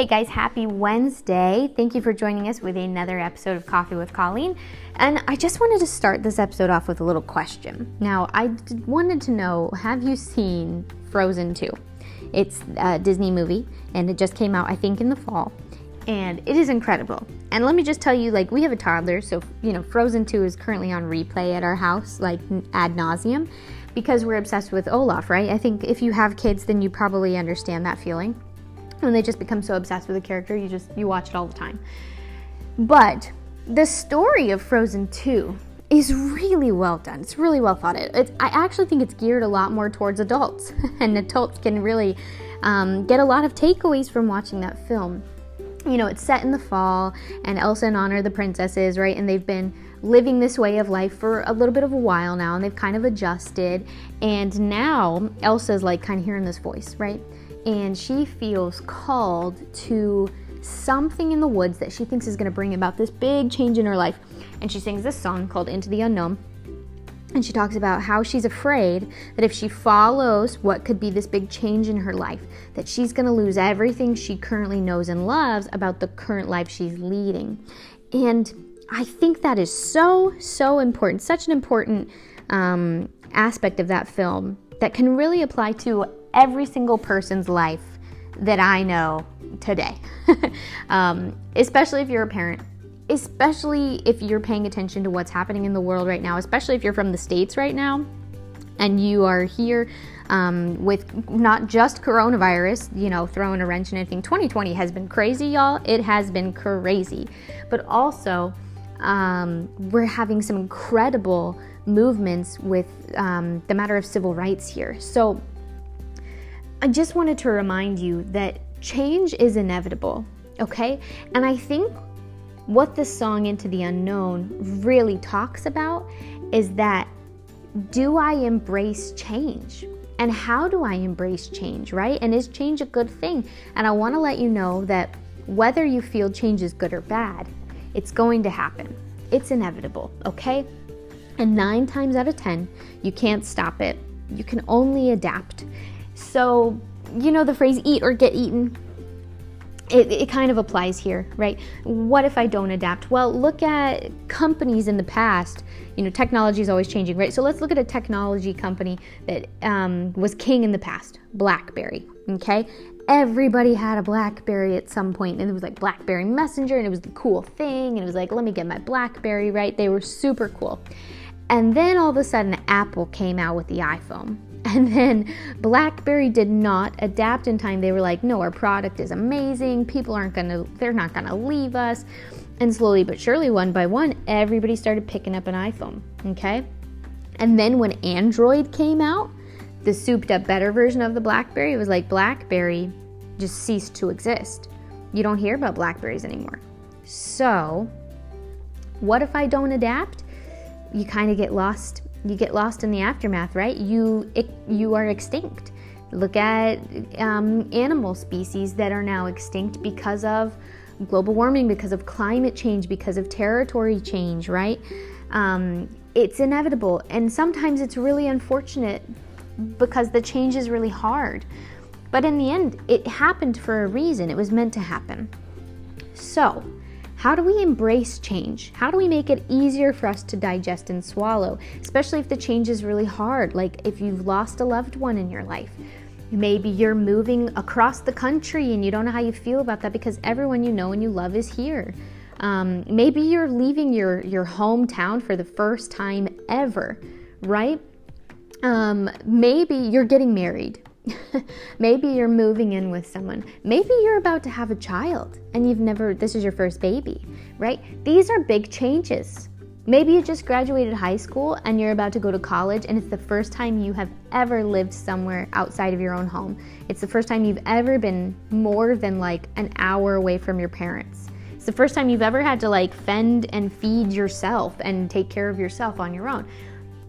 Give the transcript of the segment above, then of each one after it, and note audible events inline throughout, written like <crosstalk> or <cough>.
Hey guys, happy Wednesday. Thank you for joining us with another episode of Coffee with Colleen. And I just wanted to start this episode off with a little question. Now, I wanted to know have you seen Frozen 2? It's a Disney movie and it just came out, I think, in the fall. And it is incredible. And let me just tell you, like, we have a toddler, so, you know, Frozen 2 is currently on replay at our house, like, ad nauseum, because we're obsessed with Olaf, right? I think if you have kids, then you probably understand that feeling when they just become so obsessed with the character you just you watch it all the time. But the story of frozen 2 is really well done. It's really well thought out. It's, i actually think it's geared a lot more towards adults <laughs> and adults can really um, get a lot of takeaways from watching that film. You know it's set in the fall and elsa and anna are the princesses right and they've been living this way of life for a little bit of a while now and they've kind of adjusted. And now elsa's like kind of hearing this voice right and she feels called to something in the woods that she thinks is going to bring about this big change in her life. And she sings this song called Into the Unknown. And she talks about how she's afraid that if she follows what could be this big change in her life, that she's going to lose everything she currently knows and loves about the current life she's leading. And I think that is so, so important, such an important um, aspect of that film that can really apply to every single person's life that I know today, <laughs> um, especially if you're a parent, especially if you're paying attention to what's happening in the world right now, especially if you're from the States right now and you are here um, with not just coronavirus, you know, throwing a wrench in anything. 2020 has been crazy, y'all. It has been crazy. But also, um, we're having some incredible movements with um, the matter of civil rights here. So, I just wanted to remind you that change is inevitable, okay? And I think what this song Into the Unknown really talks about is that do I embrace change? And how do I embrace change, right? And is change a good thing? And I want to let you know that whether you feel change is good or bad, it's going to happen. It's inevitable, okay? And nine times out of 10, you can't stop it. You can only adapt. So, you know the phrase eat or get eaten? It, it, kind of applies here, right? What if I don't adapt? Well, look at companies in the past. You know, technology is always changing, right? So let's look at a technology company that um, was king in the past, BlackBerry. Okay, everybody had a BlackBerry at some point, and it was like BlackBerry Messenger, and it was the cool thing, and it was like, let me get my BlackBerry, right? They were super cool. And then all of a sudden, Apple came out with the iPhone <laughs> And then BlackBerry did not adapt in time. They were like, no, our product is amazing. People aren't gonna, they're not gonna leave us. And slowly but surely, one by one, everybody started picking up an iPhone, okay? And then when Android came out, the souped up better version of the Blackberry, it was like Blackberry just ceased to exist. You don't hear about Blackberries anymore. So, what if I don't adapt? You kind of get lost you get lost in the aftermath, right? You it, you are extinct. Look at um, animal species that are now extinct because of global warming, because of climate change, because of territory change, right? Um, it's inevitable, and sometimes it's really unfortunate because the change is really hard. But in the end, it happened for a reason. It was meant to happen. So, how do we embrace change? How do we make it easier for us to digest and swallow, especially if the change is really hard, like if you've lost a loved one in your life? Maybe you're moving across the country and you don't know how you feel about that because everyone you know and you love is here. Um, maybe you're leaving your, your hometown for the first time ever, right? Um, maybe you're getting married <laughs> Maybe you're moving in with someone. Maybe you're about to have a child and you've never, this is your first baby, right? These are big changes. Maybe you just graduated high school and you're about to go to college and it's the first time you have ever lived somewhere outside of your own home. It's the first time you've ever been more than like an hour away from your parents. It's the first time you've ever had to like fend and feed yourself and take care of yourself on your own.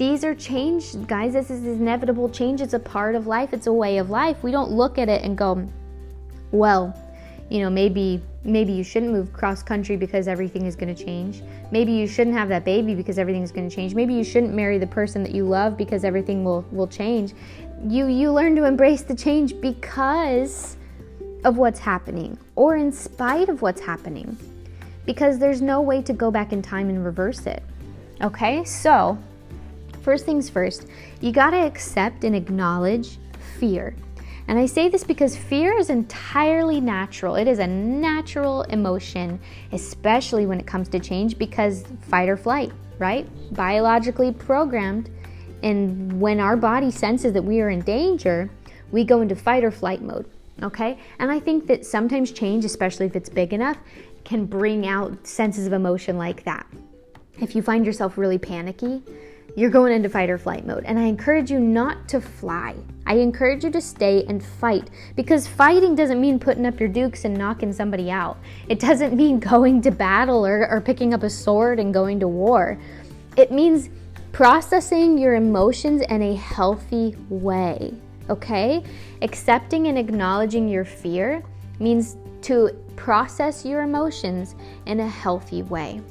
These are change, guys. This is inevitable change. It's a part of life, it's a way of life. We don't look at it and go, well, you know, maybe maybe you shouldn't move cross country because everything is going to change. Maybe you shouldn't have that baby because everything is going to change. Maybe you shouldn't marry the person that you love because everything will will change. You you learn to embrace the change because of what's happening or in spite of what's happening because there's no way to go back in time and reverse it. Okay, so first things first, you got to accept and acknowledge fear. And I say this because fear is entirely natural. It is a natural emotion, especially when it comes to change, because fight or flight, right? Biologically programmed. And when our body senses that we are in danger, we go into fight or flight mode, okay? And I think that sometimes change, especially if it's big enough, can bring out senses of emotion like that. If you find yourself really panicky, you're going into fight or flight mode. And I encourage you not to fly. I encourage you to stay and fight because fighting doesn't mean putting up your dukes and knocking somebody out. It doesn't mean <laughs> going to battle or, or picking up a sword and going to war. It means processing your emotions in a healthy way, okay? Accepting and acknowledging your fear means to process your emotions in a healthy way.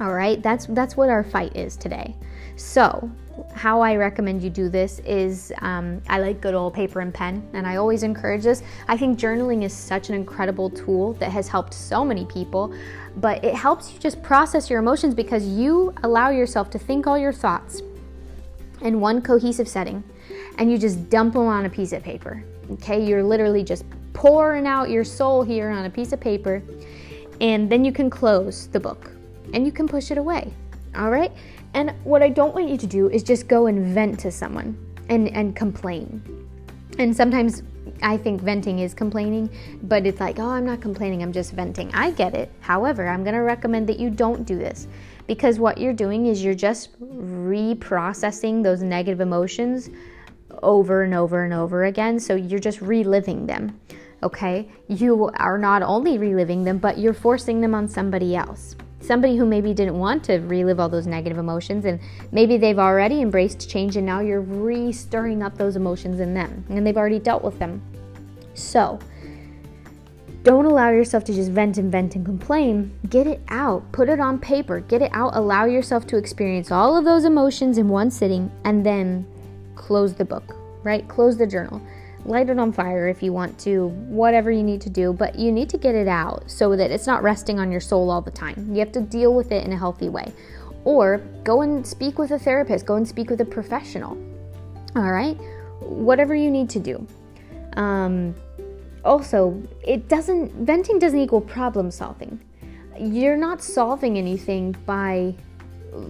All right? That's that's what our fight is today. So, how I recommend you do this is um, I like good old paper and pen, and I always encourage this. I think journaling is such an incredible tool that has helped so many people, but it helps you just process your emotions because you allow yourself to think all your thoughts in one cohesive setting and you just dump them on a piece of paper. Okay, you're literally just pouring out your soul here on a piece of paper, and then you can close the book and you can push it away. All right? And what I don't want you to do is just go and vent to someone and, and complain. And sometimes I think venting is complaining, but it's like, oh, I'm not complaining, I'm just venting. I get it. However, I'm going to recommend that you don't do this because what you're doing is you're just reprocessing those negative emotions over and over and over again. So you're just reliving them. Okay? You are not only reliving them, but you're forcing them on somebody else somebody who maybe didn't want to relive all those negative emotions and maybe they've already embraced change and now you're re-stirring up those emotions in them and they've already dealt with them. So don't allow yourself to just vent and vent and complain. Get it out. Put it on paper. Get it out. Allow yourself to experience all of those emotions in one sitting and then close the book right? Close the journal light it on fire if you want to, whatever you need to do, but you need to get it out so that it's not resting on your soul all the time. You have to deal with it in a healthy way. Or go and speak with a therapist, go and speak with a professional. All right? Whatever you need to do. Um, also, it doesn't, venting doesn't equal problem solving. You're not solving anything by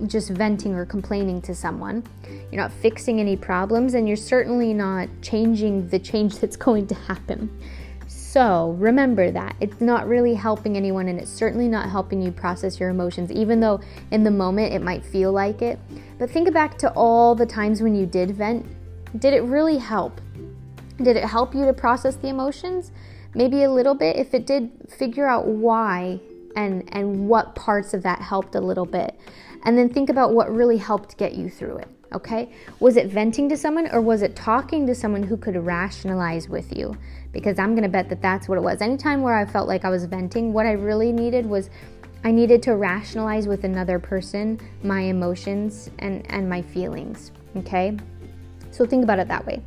just venting or complaining to someone. You're not fixing any problems, and you're certainly not changing the change <laughs> that's going to happen. So remember that. It's not really helping anyone, and it's certainly not helping you process your emotions, even though in the moment it might feel like it. But think back to all the times when you did vent. Did it really help? Did it help you to process the emotions? Maybe a little bit. If it did, figure out why and and what parts of that helped a little bit and then think about what really helped get you through it. Okay? Was it venting to someone or was it talking to someone who could rationalize with you? Because I'm going to bet that that's what it was. Anytime where I felt like I was venting, what I really needed was I needed to rationalize with another person my emotions and, and my feelings. Okay? So think about it that way.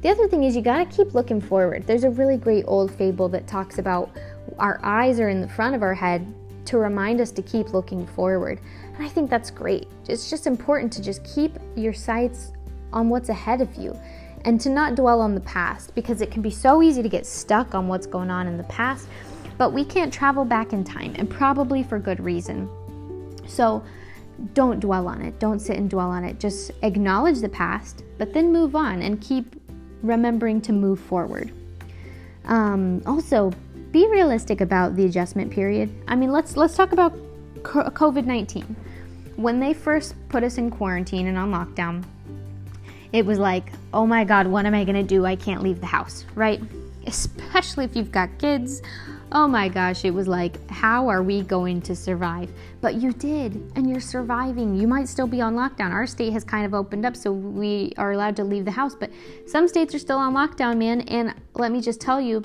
The other thing is you got to keep looking forward. There's a really great old fable that talks about our eyes are in the front of our head to remind us to keep looking forward. And I think that's great. It's just important to just keep your sights on what's ahead of you and to not dwell on the past because it can be so easy to get stuck on what's going on in the past, but we can't travel back in time and probably for good reason. So don't dwell on it. Don't sit and dwell on it. Just acknowledge the past, but then move on and keep remembering to move forward. Um, also, be realistic about the adjustment period. I mean, let's let's talk about COVID 19. When they first put us in quarantine and on lockdown, it was like, oh my God, what am I gonna do? I can't leave the house, right? Especially if you've got kids. Oh my gosh, it was like, how are we going to survive? But you did, and you're surviving. You might still be on lockdown. Our state has kind of opened up, so we are allowed to leave the house, but some states are still on lockdown, man. And let me just tell you,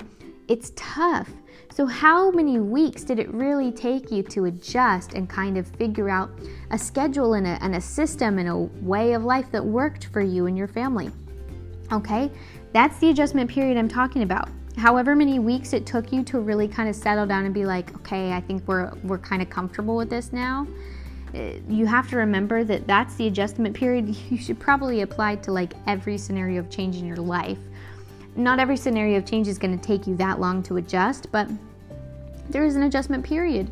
it's tough. So, how many weeks did it really take you to adjust and kind of figure out a schedule and a, and a system and a way of life that worked for you and your family? Okay, that's the adjustment period I'm talking about. however many weeks it took you to really kind of settle down and be like, okay, I think we're we're kind of comfortable with this now. Eh, you have to remember that that's the adjustment period <laughs> you should probably apply to like every scenario of change in your life. Not every scenario of change is going to take you that long to adjust, but there is an adjustment period.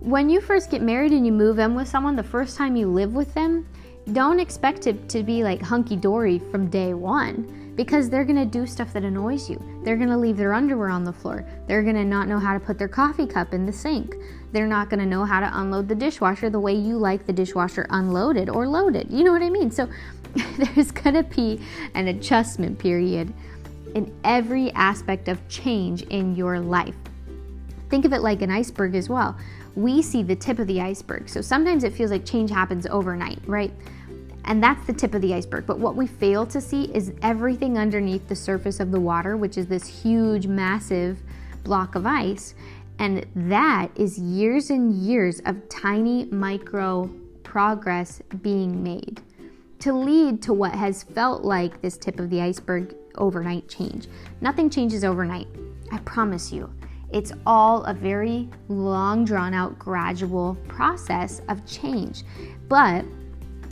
When you first get married and you move in with someone, the first time you live with them, don't expect it to be like hunky dory from day one because they're gonna do stuff that annoys you. They're gonna leave their underwear on the floor. They're gonna not know how to put their coffee cup in the sink. They're not gonna know how to unload the dishwasher the way you like the dishwasher unloaded or loaded. You know what I mean? So <laughs> there's gonna be an adjustment period in every aspect of change in your life. Think of it like an iceberg as well. We see the tip of the iceberg. So sometimes it feels like change happens overnight, right? And that's the tip of the iceberg. But what we fail to see is everything underneath the surface of the water, which is this huge, massive block of ice. And that is years and years of tiny micro progress being made to lead to what has felt like this tip of the iceberg overnight change. Nothing changes overnight. I promise you. It's all a very long, drawn out, gradual process of change. But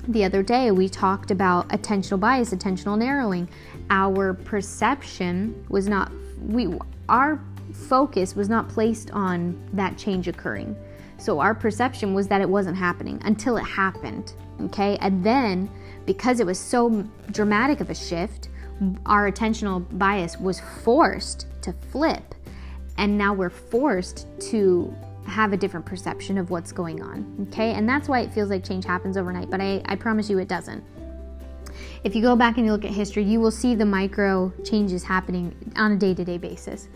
the other day we talked about attentional bias, attentional narrowing. Our perception was not we our focus was not placed on that change occurring. So our perception was that it wasn't happening until it happened. Okay? And then because it was so dramatic of a shift, our attentional bias was forced to flip. And now we're forced to have a different perception of what's going on. Okay, and that's why it feels like change happens overnight, but I, I promise you it doesn't. If you go back and you look at history, you will see the micro changes happening on a day to day basis.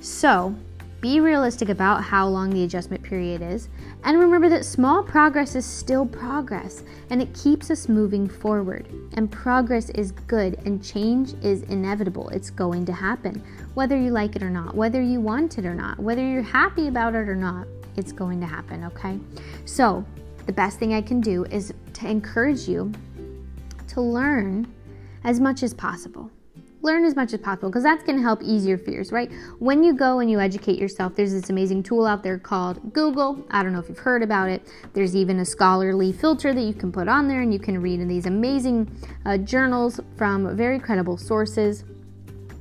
So, be realistic about how long the adjustment period is, and remember that small progress is still progress and it keeps us moving forward. And progress is good, and change is inevitable. It's going to happen, whether you like it or not, whether you want it or not, whether you're happy about it or not, it's going to happen, okay? So, the best thing I can do is to encourage you to learn as much as possible learn as much as possible because that's going to help ease your fears, right? When you go and you educate yourself, there's this amazing tool out there called Google. I don't know if you've heard about it. There's even a scholarly filter that you can put on there and you can read in these amazing uh, journals from very credible sources.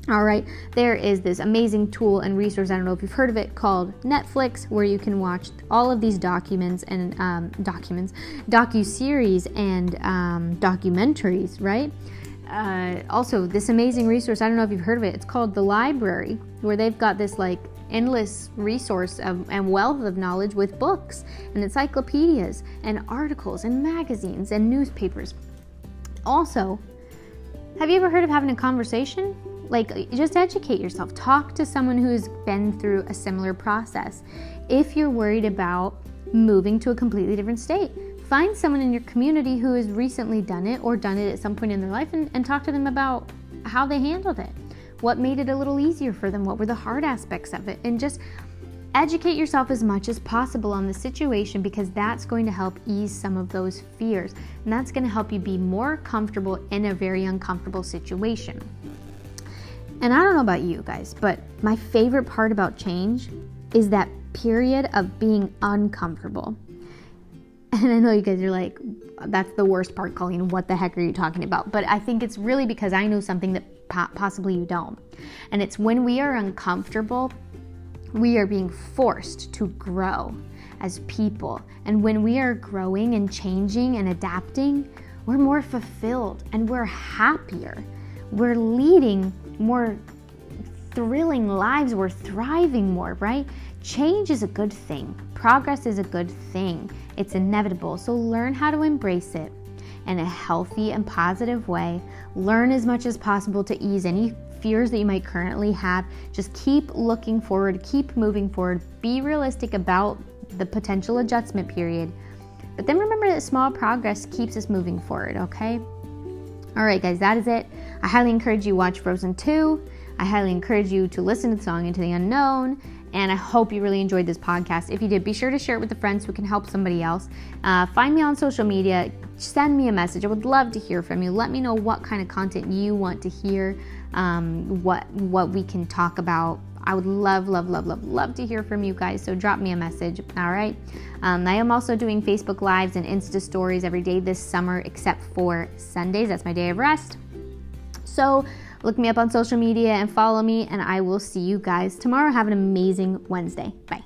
All right, there is this amazing tool and resource. I don't know if you've heard of it called Netflix, where you can watch all of these documents and um, documents, docu series and um, documentaries, right? Uh, also this amazing resource. I don't know if you've heard of it. It's called the Library, where they've got this like endless resource of, and wealth of knowledge with books and encyclopedias and articles and magazines and newspapers. Also, have you ever heard of having a conversation? Like, just educate yourself. Talk to someone who's been through a similar process. If you're worried about moving to a completely different state, Find someone in your community who has recently done it or done it at some point in their life and, and talk to them about how they handled it. What made it a little easier for them? What were the hard aspects of it? And just educate yourself as much as possible on the situation because that's going to help ease some of those fears. And that's going to help you be more comfortable in a very uncomfortable situation. And I don't know about you guys, but my favorite part about change is that period of being uncomfortable. And I know you guys are like, that's the worst part, Colleen. What the heck are you talking about? But I think it's really because I know something that possibly you don't. And it's when we are uncomfortable, we are being forced to grow as people. And when we are growing and changing and adapting, we're more fulfilled and we're happier. We're leading more thrilling lives. We're thriving more, right? Change is a good thing, progress is a good thing. It's inevitable, so learn how to embrace it in a healthy and positive way. Learn as much as possible to ease any fears that you might currently have. Just keep looking forward, keep moving forward, be realistic about the potential adjustment period. But then remember that small progress keeps us moving forward, okay? All right, guys, that is it. I highly encourage you watch Frozen 2. I highly encourage you to listen to the song Into the Unknown and I hope you really enjoyed this podcast. If you did, be sure to share it with a friend so can help somebody else. Uh, find me on social media. Send me a message. I would love to hear from you. Let me know what kind of content you want to hear, um, what what we can talk about. I would love, love, love, love, love to hear from you guys. So drop me a message. All right. Um, I am also doing Facebook Lives and Insta Stories every day this summer, except for Sundays. That's my day of rest. So look me up on social media and follow me, and I will see you guys tomorrow. Have an amazing Wednesday. Bye.